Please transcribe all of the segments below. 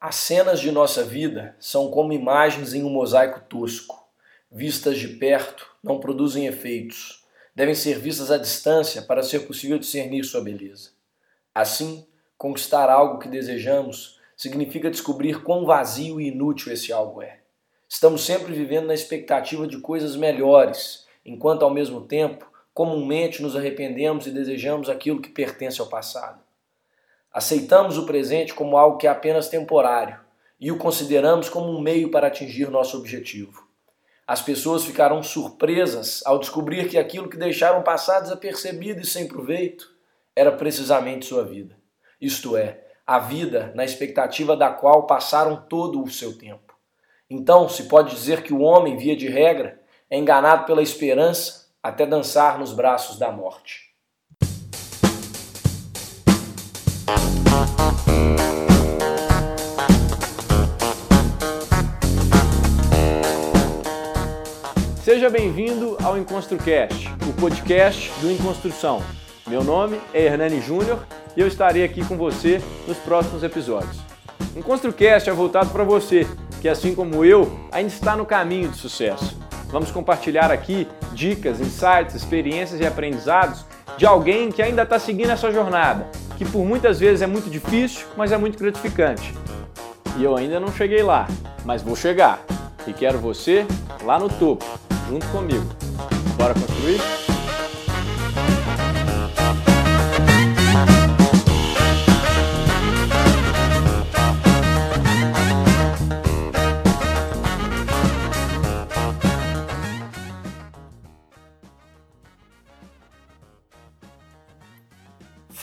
As cenas de nossa vida são como imagens em um mosaico tosco. Vistas de perto, não produzem efeitos. Devem ser vistas à distância para ser possível discernir sua beleza. Assim, conquistar algo que desejamos significa descobrir quão vazio e inútil esse algo é. Estamos sempre vivendo na expectativa de coisas melhores, enquanto ao mesmo tempo, comumente nos arrependemos e desejamos aquilo que pertence ao passado. Aceitamos o presente como algo que é apenas temporário e o consideramos como um meio para atingir nosso objetivo. As pessoas ficarão surpresas ao descobrir que aquilo que deixaram passar desapercebido e sem proveito era precisamente sua vida. Isto é, a vida na expectativa da qual passaram todo o seu tempo. Então, se pode dizer que o homem, via de regra, é enganado pela esperança até dançar nos braços da morte. Seja bem-vindo ao EnconstruCast, o podcast do Enconstrução. Meu nome é Hernani Júnior e eu estarei aqui com você nos próximos episódios. O EnconstruCast é voltado para você que, assim como eu, ainda está no caminho de sucesso. Vamos compartilhar aqui dicas, insights, experiências e aprendizados de alguém que ainda está seguindo essa jornada que por muitas vezes é muito difícil, mas é muito gratificante. E eu ainda não cheguei lá, mas vou chegar. E quero você lá no topo, junto comigo. Bora construir?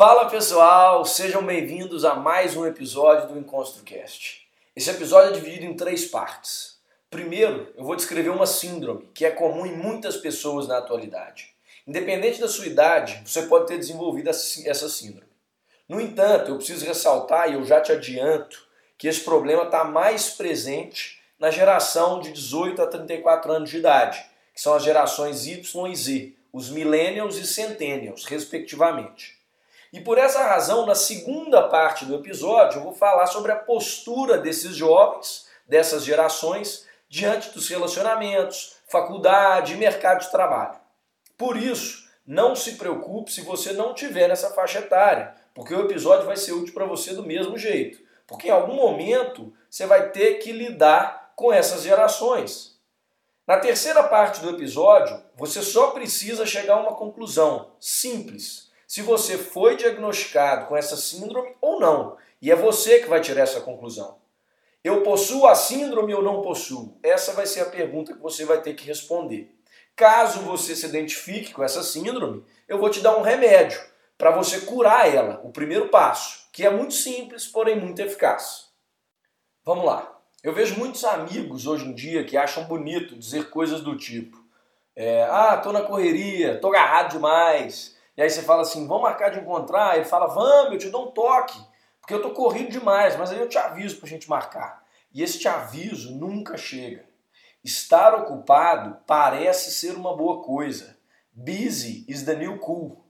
Fala pessoal, sejam bem-vindos a mais um episódio do EnconstruCast. Esse episódio é dividido em três partes. Primeiro, eu vou descrever uma síndrome que é comum em muitas pessoas na atualidade. Independente da sua idade, você pode ter desenvolvido essa síndrome. No entanto, eu preciso ressaltar, e eu já te adianto, que esse problema está mais presente na geração de 18 a 34 anos de idade, que são as gerações Y e Z, os millennials e centennials, respectivamente. E por essa razão, na segunda parte do episódio, eu vou falar sobre a postura desses jovens, dessas gerações, diante dos relacionamentos, faculdade mercado de trabalho. Por isso, não se preocupe se você não tiver nessa faixa etária, porque o episódio vai ser útil para você do mesmo jeito. Porque em algum momento você vai ter que lidar com essas gerações. Na terceira parte do episódio, você só precisa chegar a uma conclusão simples se você foi diagnosticado com essa síndrome ou não. E é você que vai tirar essa conclusão. Eu possuo a síndrome ou não possuo? Essa vai ser a pergunta que você vai ter que responder. Caso você se identifique com essa síndrome, eu vou te dar um remédio para você curar ela, o primeiro passo, que é muito simples, porém muito eficaz. Vamos lá. Eu vejo muitos amigos hoje em dia que acham bonito dizer coisas do tipo: é, Ah, tô na correria, tô agarrado demais, e aí você fala assim, vamos marcar de encontrar? Ele fala, vamos, eu te dou um toque, porque eu tô corrido demais, mas aí eu te aviso pra gente marcar. E esse te aviso nunca chega. Estar ocupado parece ser uma boa coisa. Busy is the new cool.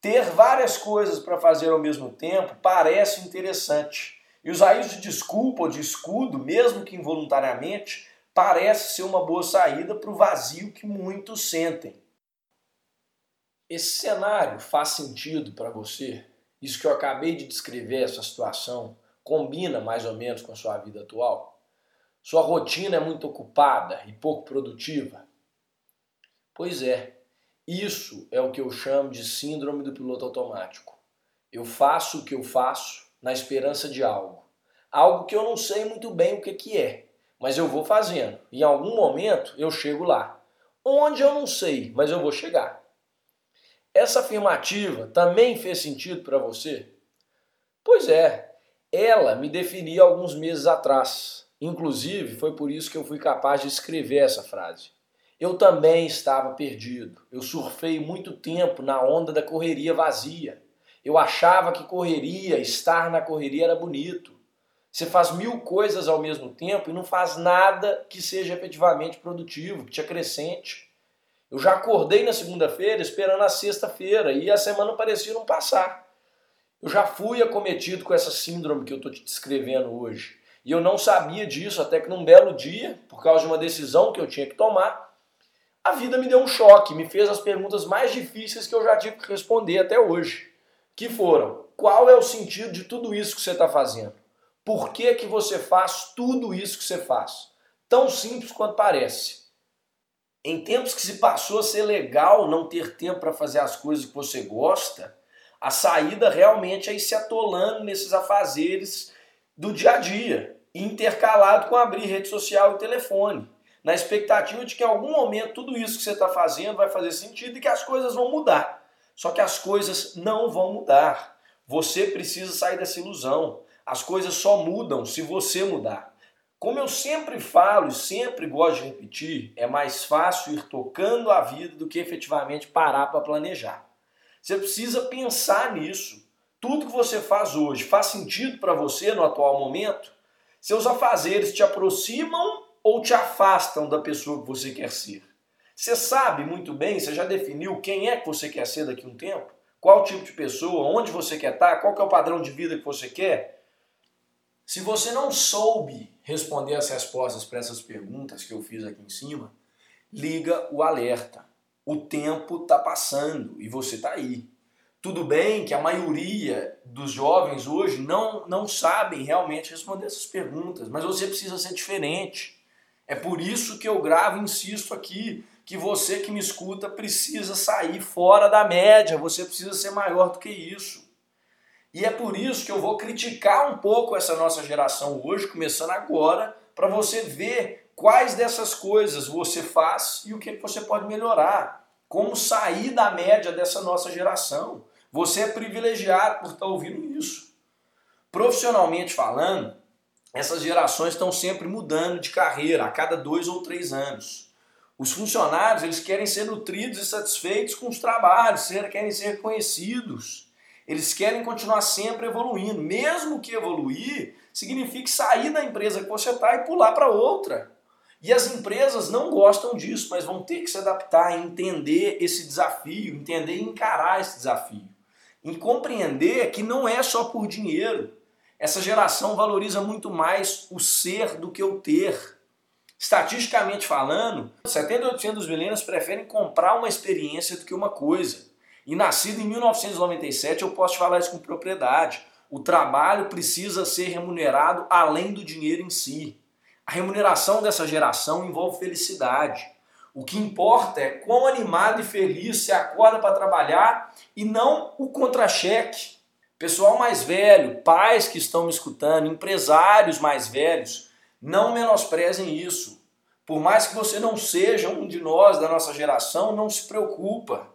Ter várias coisas para fazer ao mesmo tempo parece interessante. E usar isso de desculpa ou de escudo, mesmo que involuntariamente, parece ser uma boa saída para o vazio que muitos sentem. Esse cenário faz sentido para você? Isso que eu acabei de descrever, essa situação, combina mais ou menos com a sua vida atual? Sua rotina é muito ocupada e pouco produtiva? Pois é, isso é o que eu chamo de síndrome do piloto automático. Eu faço o que eu faço na esperança de algo. Algo que eu não sei muito bem o que, é, mas eu vou fazendo. Em algum momento eu chego lá. Onde eu não sei, mas eu vou chegar. Essa afirmativa também fez sentido para você? Pois é, ela me definia alguns meses atrás. Inclusive, foi por isso que eu fui capaz de escrever essa frase. Eu também estava perdido. Eu surfei muito tempo na onda da correria vazia. Eu achava que correria, estar na correria era bonito. Você faz mil coisas ao mesmo tempo e não faz nada que seja efetivamente produtivo, que te acrescente. Eu já acordei na segunda-feira esperando a sexta-feira e a semana parecia não passar. Eu já fui acometido com essa síndrome que eu estou te descrevendo hoje. E eu não sabia disso até que num belo dia, por causa de uma decisão que eu tinha que tomar, a vida me deu um choque, me fez as perguntas mais difíceis que eu já tive que responder até hoje, que foram: qual é o sentido de tudo isso que você está fazendo? Por que, que você faz tudo isso que você faz? Tão simples quanto parece. Em tempos que se passou a ser legal não ter tempo para fazer as coisas que você gosta, a saída realmente é ir se atolando nesses afazeres do dia a dia, intercalado com abrir rede social e telefone, na expectativa de que em algum momento tudo isso que você está fazendo vai fazer sentido e que as coisas vão mudar. Só que as coisas não vão mudar. Você precisa sair dessa ilusão. As coisas só mudam se você mudar. Como eu sempre falo e sempre gosto de repetir, é mais fácil ir tocando a vida do que efetivamente parar para planejar. Você precisa pensar nisso. Tudo que você faz hoje faz sentido para você no atual momento? Seus afazeres te aproximam ou te afastam da pessoa que você quer ser? Você sabe muito bem, você já definiu quem é que você quer ser daqui a um tempo? Qual tipo de pessoa, onde você quer estar, qual que é o padrão de vida que você quer? Se você não soube responder as respostas para essas perguntas que eu fiz aqui em cima, liga o alerta. O tempo está passando e você está aí. Tudo bem que a maioria dos jovens hoje não, não sabem realmente responder essas perguntas, mas você precisa ser diferente. É por isso que eu gravo insisto aqui que você que me escuta precisa sair fora da média, você precisa ser maior do que isso. E é por isso que eu vou criticar um pouco essa nossa geração hoje, começando agora, para você ver quais dessas coisas você faz e o que você pode melhorar. Como sair da média dessa nossa geração. Você é privilegiado por estar ouvindo isso. Profissionalmente falando, essas gerações estão sempre mudando de carreira a cada dois ou três anos. Os funcionários eles querem ser nutridos e satisfeitos com os trabalhos, querem ser reconhecidos. Eles querem continuar sempre evoluindo, mesmo que evoluir signifique sair da empresa que você está e pular para outra. E as empresas não gostam disso, mas vão ter que se adaptar, entender esse desafio, entender e encarar esse desafio em compreender que não é só por dinheiro. Essa geração valoriza muito mais o ser do que o ter. Estatisticamente falando, 78% dos milênios preferem comprar uma experiência do que uma coisa. E nascido em 1997, eu posso te falar isso com propriedade. O trabalho precisa ser remunerado além do dinheiro em si. A remuneração dessa geração envolve felicidade. O que importa é quão animado e feliz se acorda para trabalhar e não o contra-cheque. Pessoal mais velho, pais que estão me escutando, empresários mais velhos, não menosprezem isso. Por mais que você não seja um de nós da nossa geração, não se preocupa.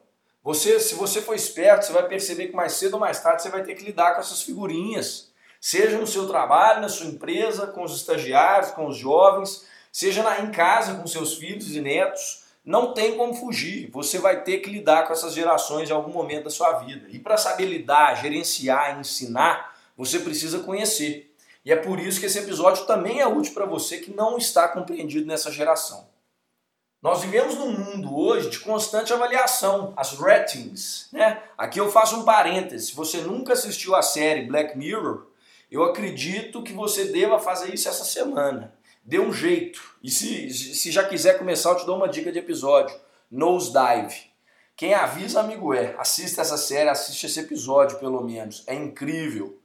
Você, se você for esperto, você vai perceber que mais cedo ou mais tarde você vai ter que lidar com essas figurinhas. Seja no seu trabalho, na sua empresa, com os estagiários, com os jovens, seja na, em casa com seus filhos e netos, não tem como fugir. Você vai ter que lidar com essas gerações em algum momento da sua vida. E para saber lidar, gerenciar, ensinar, você precisa conhecer. E é por isso que esse episódio também é útil para você que não está compreendido nessa geração. Nós vivemos num mundo hoje de constante avaliação, as ratings. Né? Aqui eu faço um parêntese. Se você nunca assistiu a série Black Mirror, eu acredito que você deva fazer isso essa semana dê um jeito. E se, se já quiser começar, eu te dou uma dica de episódio: Nosedive. Quem avisa, amigo é. Assista essa série, assiste esse episódio pelo menos. É incrível.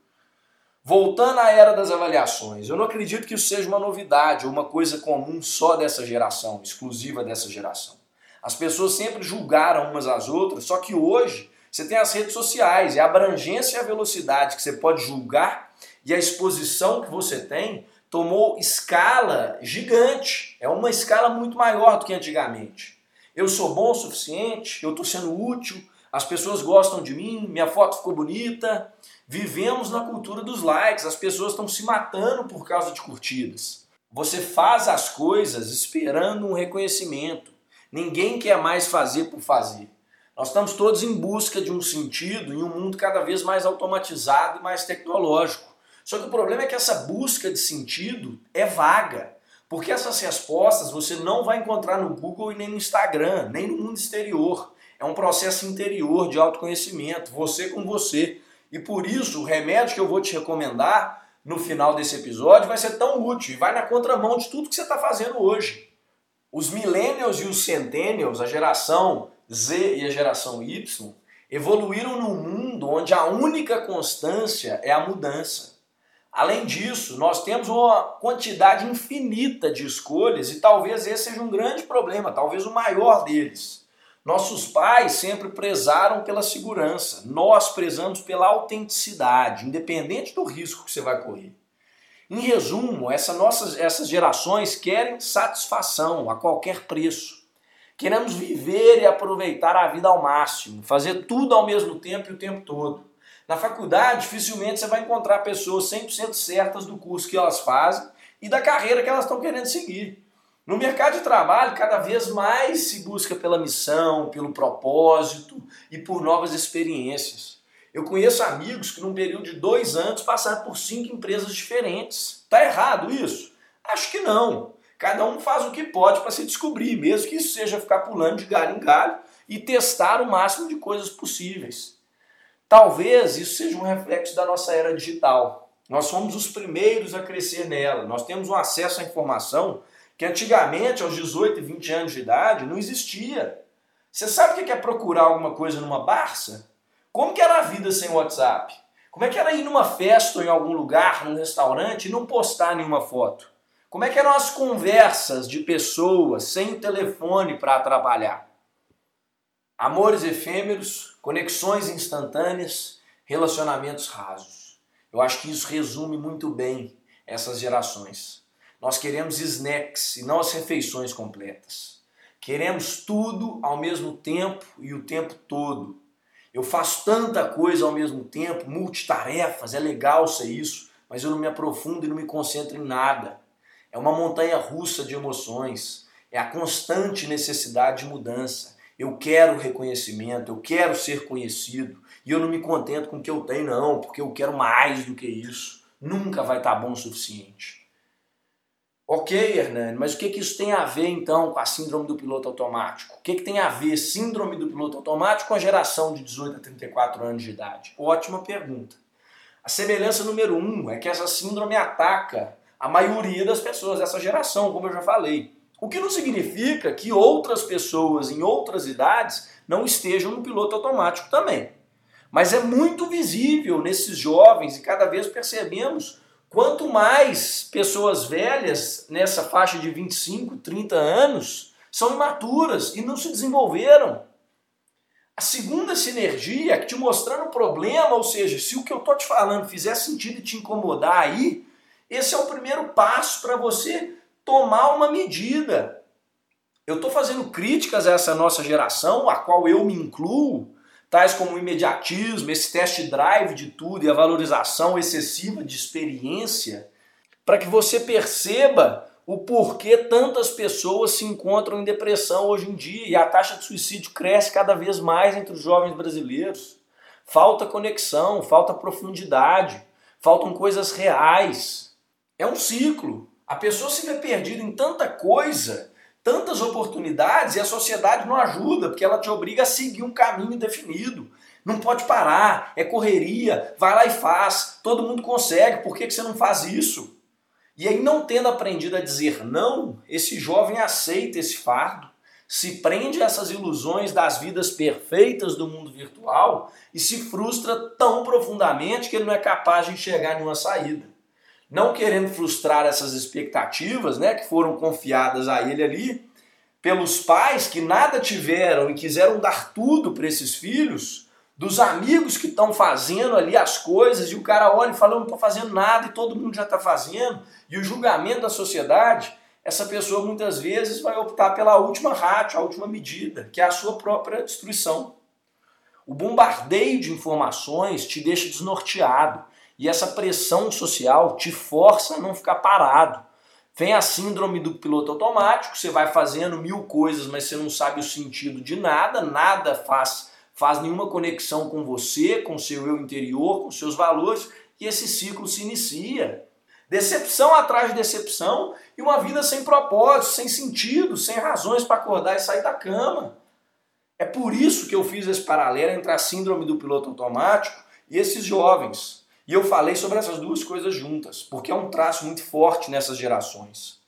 Voltando à era das avaliações, eu não acredito que isso seja uma novidade ou uma coisa comum só dessa geração, exclusiva dessa geração. As pessoas sempre julgaram umas às outras, só que hoje você tem as redes sociais e a abrangência e a velocidade que você pode julgar e a exposição que você tem tomou escala gigante. É uma escala muito maior do que antigamente. Eu sou bom o suficiente, eu estou sendo útil, as pessoas gostam de mim, minha foto ficou bonita. Vivemos na cultura dos likes, as pessoas estão se matando por causa de curtidas. Você faz as coisas esperando um reconhecimento. Ninguém quer mais fazer por fazer. Nós estamos todos em busca de um sentido em um mundo cada vez mais automatizado e mais tecnológico. Só que o problema é que essa busca de sentido é vaga. Porque essas respostas você não vai encontrar no Google e nem no Instagram, nem no mundo exterior. É um processo interior de autoconhecimento, você com você. E por isso, o remédio que eu vou te recomendar no final desse episódio vai ser tão útil e vai na contramão de tudo que você está fazendo hoje. Os millennials e os centennials, a geração Z e a geração Y, evoluíram num mundo onde a única constância é a mudança. Além disso, nós temos uma quantidade infinita de escolhas e talvez esse seja um grande problema, talvez o maior deles. Nossos pais sempre prezaram pela segurança, nós prezamos pela autenticidade, independente do risco que você vai correr. Em resumo, essa nossas, essas gerações querem satisfação a qualquer preço. Queremos viver e aproveitar a vida ao máximo, fazer tudo ao mesmo tempo e o tempo todo. Na faculdade, dificilmente você vai encontrar pessoas 100% certas do curso que elas fazem e da carreira que elas estão querendo seguir. No mercado de trabalho, cada vez mais se busca pela missão, pelo propósito e por novas experiências. Eu conheço amigos que, num período de dois anos, passaram por cinco empresas diferentes. Tá errado isso? Acho que não. Cada um faz o que pode para se descobrir, mesmo que isso seja ficar pulando de galho em galho e testar o máximo de coisas possíveis. Talvez isso seja um reflexo da nossa era digital. Nós somos os primeiros a crescer nela. Nós temos um acesso à informação que antigamente, aos 18 e 20 anos de idade, não existia. Você sabe o que é procurar alguma coisa numa Barça? Como que era a vida sem WhatsApp? Como é que era ir numa festa ou em algum lugar, num restaurante e não postar nenhuma foto? Como é que eram as conversas de pessoas sem telefone para trabalhar? Amores efêmeros, conexões instantâneas, relacionamentos rasos. Eu acho que isso resume muito bem essas gerações. Nós queremos snacks e não as refeições completas. Queremos tudo ao mesmo tempo e o tempo todo. Eu faço tanta coisa ao mesmo tempo, multitarefas, é legal ser isso, mas eu não me aprofundo e não me concentro em nada. É uma montanha russa de emoções, é a constante necessidade de mudança. Eu quero reconhecimento, eu quero ser conhecido e eu não me contento com o que eu tenho, não, porque eu quero mais do que isso. Nunca vai estar bom o suficiente. Ok, Hernani, mas o que, que isso tem a ver então com a síndrome do piloto automático? O que, que tem a ver síndrome do piloto automático com a geração de 18 a 34 anos de idade? Ótima pergunta. A semelhança número um é que essa síndrome ataca a maioria das pessoas dessa geração, como eu já falei. O que não significa que outras pessoas em outras idades não estejam no piloto automático também. Mas é muito visível nesses jovens e cada vez percebemos Quanto mais pessoas velhas nessa faixa de 25, 30 anos são imaturas e não se desenvolveram. A segunda sinergia, que te mostrando o problema, ou seja, se o que eu estou te falando fizer sentido e te incomodar aí, esse é o primeiro passo para você tomar uma medida. Eu estou fazendo críticas a essa nossa geração, a qual eu me incluo, tais como o imediatismo, esse test drive de tudo e a valorização excessiva de experiência, para que você perceba o porquê tantas pessoas se encontram em depressão hoje em dia e a taxa de suicídio cresce cada vez mais entre os jovens brasileiros. Falta conexão, falta profundidade, faltam coisas reais. É um ciclo. A pessoa se vê perdida em tanta coisa tantas oportunidades e a sociedade não ajuda, porque ela te obriga a seguir um caminho definido. Não pode parar, é correria, vai lá e faz, todo mundo consegue, por que, que você não faz isso? E aí, não tendo aprendido a dizer não, esse jovem aceita esse fardo, se prende a essas ilusões das vidas perfeitas do mundo virtual e se frustra tão profundamente que ele não é capaz de enxergar nenhuma saída não querendo frustrar essas expectativas, né, que foram confiadas a ele ali, pelos pais que nada tiveram e quiseram dar tudo para esses filhos, dos amigos que estão fazendo ali as coisas e o cara olha e fala: Eu não estou fazendo nada e todo mundo já está fazendo, e o julgamento da sociedade, essa pessoa muitas vezes vai optar pela última rádio, a última medida, que é a sua própria destruição. O bombardeio de informações te deixa desnorteado. E essa pressão social te força a não ficar parado. Vem a síndrome do piloto automático, você vai fazendo mil coisas, mas você não sabe o sentido de nada, nada faz, faz nenhuma conexão com você, com seu eu interior, com seus valores, e esse ciclo se inicia. Decepção atrás de decepção e uma vida sem propósito, sem sentido, sem razões para acordar e sair da cama. É por isso que eu fiz esse paralelo entre a síndrome do piloto automático e esses jovens. E eu falei sobre essas duas coisas juntas, porque é um traço muito forte nessas gerações.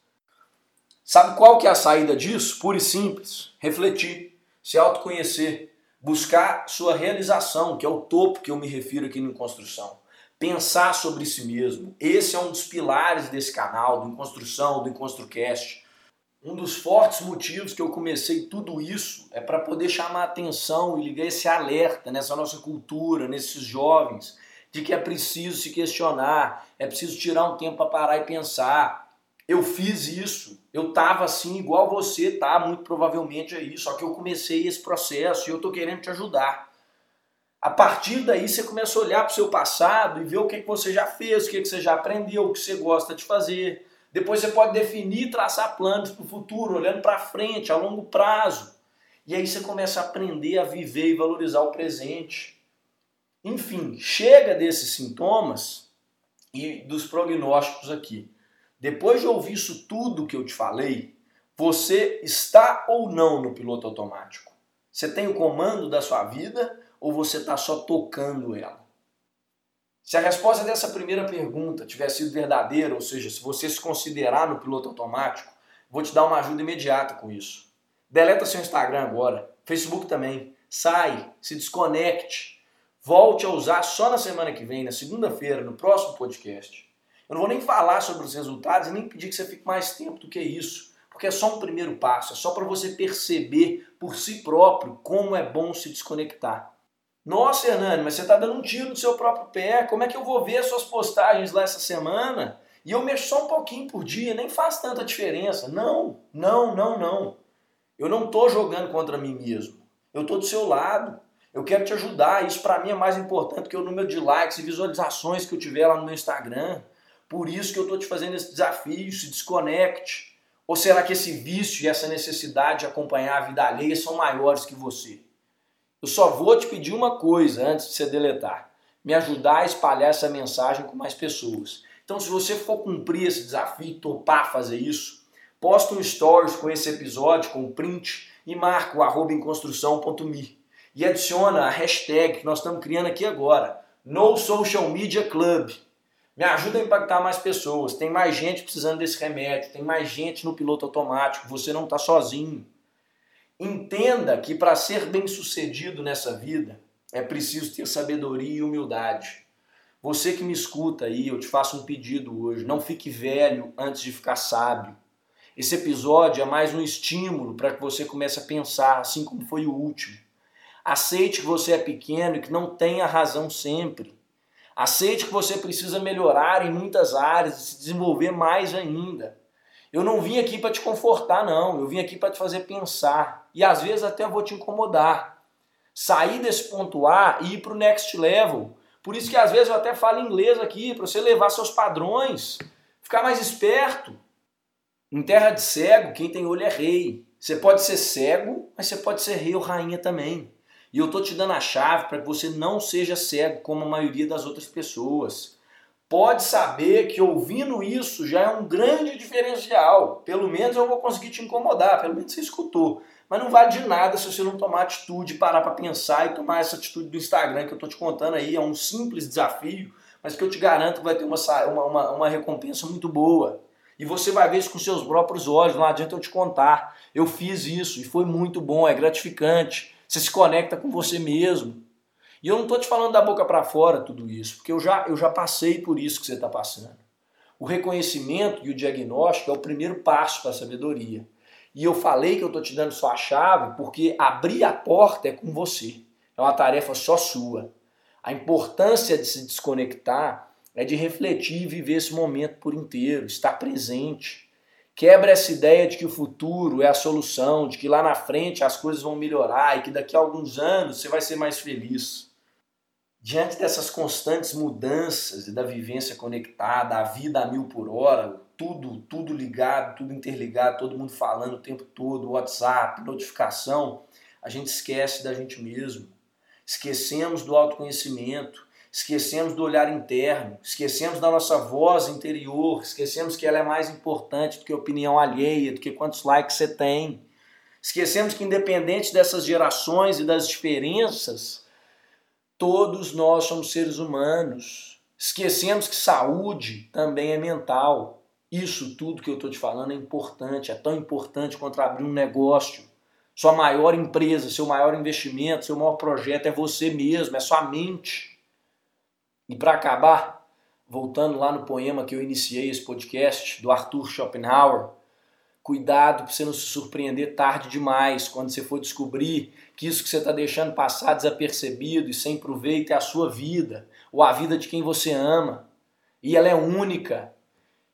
Sabe qual que é a saída disso? Pura e simples. Refletir, se autoconhecer, buscar sua realização, que é o topo que eu me refiro aqui no Construção. Pensar sobre si mesmo. Esse é um dos pilares desse canal, do Construção, do EnconstruCast. Um dos fortes motivos que eu comecei tudo isso é para poder chamar atenção e ligar esse alerta nessa nossa cultura, nesses jovens, de que é preciso se questionar, é preciso tirar um tempo para parar e pensar, eu fiz isso, eu tava assim igual você tá, muito provavelmente aí, só que eu comecei esse processo e eu tô querendo te ajudar. A partir daí você começa a olhar para o seu passado e ver o que, que você já fez, o que, que você já aprendeu, o que você gosta de fazer. Depois você pode definir e traçar planos para o futuro, olhando para frente, a longo prazo. E aí você começa a aprender a viver e valorizar o presente. Enfim, chega desses sintomas e dos prognósticos aqui. Depois de ouvir isso tudo que eu te falei, você está ou não no piloto automático? Você tem o comando da sua vida ou você está só tocando ela? Se a resposta dessa primeira pergunta tiver sido verdadeira, ou seja, se você se considerar no piloto automático, vou te dar uma ajuda imediata com isso. Deleta seu Instagram agora, Facebook também. Sai, se desconecte. Volte a usar só na semana que vem, na segunda-feira, no próximo podcast. Eu não vou nem falar sobre os resultados e nem pedir que você fique mais tempo do que isso, porque é só um primeiro passo, é só para você perceber por si próprio como é bom se desconectar. Nossa, Hernani, mas você está dando um tiro no seu próprio pé. Como é que eu vou ver as suas postagens lá essa semana? E eu mexo só um pouquinho por dia, nem faz tanta diferença. Não, não, não, não. Eu não estou jogando contra mim mesmo. Eu estou do seu lado. Eu quero te ajudar. Isso para mim é mais importante que o número de likes e visualizações que eu tiver lá no meu Instagram. Por isso que eu estou te fazendo esse desafio, se desconecte. Ou será que esse vício e essa necessidade de acompanhar a vida alheia são maiores que você? Eu só vou te pedir uma coisa antes de você deletar: me ajudar a espalhar essa mensagem com mais pessoas. Então, se você for cumprir esse desafio, topar fazer isso, posta um stories com esse episódio, com um print e marca o arroba em construção.me e adiciona a hashtag que nós estamos criando aqui agora, No Social Media Club. Me ajuda a impactar mais pessoas. Tem mais gente precisando desse remédio, tem mais gente no piloto automático. Você não está sozinho. Entenda que para ser bem sucedido nessa vida é preciso ter sabedoria e humildade. Você que me escuta aí, eu te faço um pedido hoje: não fique velho antes de ficar sábio. Esse episódio é mais um estímulo para que você comece a pensar, assim como foi o último. Aceite que você é pequeno e que não tem a razão sempre. Aceite que você precisa melhorar em muitas áreas e se desenvolver mais ainda. Eu não vim aqui para te confortar, não. Eu vim aqui para te fazer pensar. E às vezes até vou te incomodar. Sair desse ponto A e ir para o next level. Por isso que às vezes eu até falo inglês aqui, para você levar seus padrões, ficar mais esperto. Em terra de cego, quem tem olho é rei. Você pode ser cego, mas você pode ser rei ou rainha também. E eu tô te dando a chave para que você não seja cego como a maioria das outras pessoas. Pode saber que ouvindo isso já é um grande diferencial. Pelo menos eu vou conseguir te incomodar, pelo menos você escutou. Mas não vale de nada se você não tomar atitude, parar para pensar e tomar essa atitude do Instagram que eu tô te contando aí. É um simples desafio, mas que eu te garanto que vai ter uma, uma, uma recompensa muito boa. E você vai ver isso com seus próprios olhos, não adianta eu te contar. Eu fiz isso e foi muito bom, é gratificante. Você se conecta com você mesmo. E eu não estou te falando da boca para fora tudo isso, porque eu já, eu já passei por isso que você está passando. O reconhecimento e o diagnóstico é o primeiro passo para a sabedoria. E eu falei que eu estou te dando só a chave porque abrir a porta é com você. É uma tarefa só sua. A importância de se desconectar é de refletir e viver esse momento por inteiro, estar presente. Quebra essa ideia de que o futuro é a solução, de que lá na frente as coisas vão melhorar e que daqui a alguns anos você vai ser mais feliz. Diante dessas constantes mudanças e da vivência conectada, a vida a mil por hora, tudo, tudo ligado, tudo interligado, todo mundo falando o tempo todo, WhatsApp, notificação, a gente esquece da gente mesmo. Esquecemos do autoconhecimento, esquecemos do olhar interno, esquecemos da nossa voz interior, esquecemos que ela é mais importante do que a opinião alheia, do que quantos likes você tem. Esquecemos que, independente dessas gerações e das diferenças, todos nós somos seres humanos Esquecemos que saúde também é mental. Isso tudo que eu estou te falando é importante, é tão importante quanto abrir um negócio. Sua maior empresa, seu maior investimento, seu maior projeto é você mesmo, é sua mente. E para acabar, voltando lá no poema que eu iniciei esse podcast, do Arthur Schopenhauer, cuidado para você não se surpreender tarde demais, quando você for descobrir que isso que você está deixando passar desapercebido e sem proveito é a sua vida, ou a vida de quem você ama. E ela é única.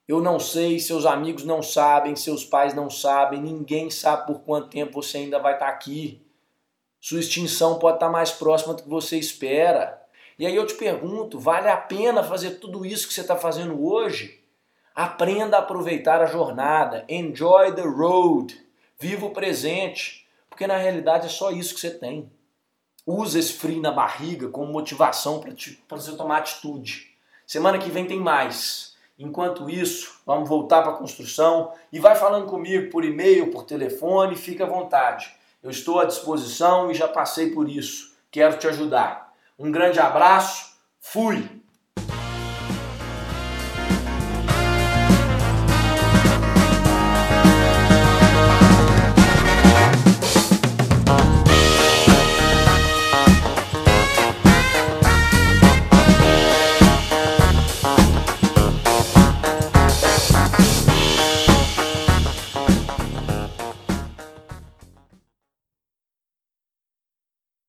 Eu não sei, seus amigos não sabem, seus pais não sabem, ninguém sabe por quanto tempo você ainda vai estar tá aqui. Sua extinção pode estar tá mais próxima do que você espera. E aí eu te pergunto: vale a pena fazer tudo isso que você está fazendo hoje? Aprenda a aproveitar a jornada. Enjoy the road. Viva o presente. Porque na realidade é só isso que você tem. Usa esse frio na barriga como motivação para você tomar atitude. Semana que vem tem mais. Enquanto isso, vamos voltar para a construção e vai falando comigo por e-mail, por telefone, fica à vontade. Eu estou à disposição e já passei por isso. Quero te ajudar. Um grande abraço. Fui!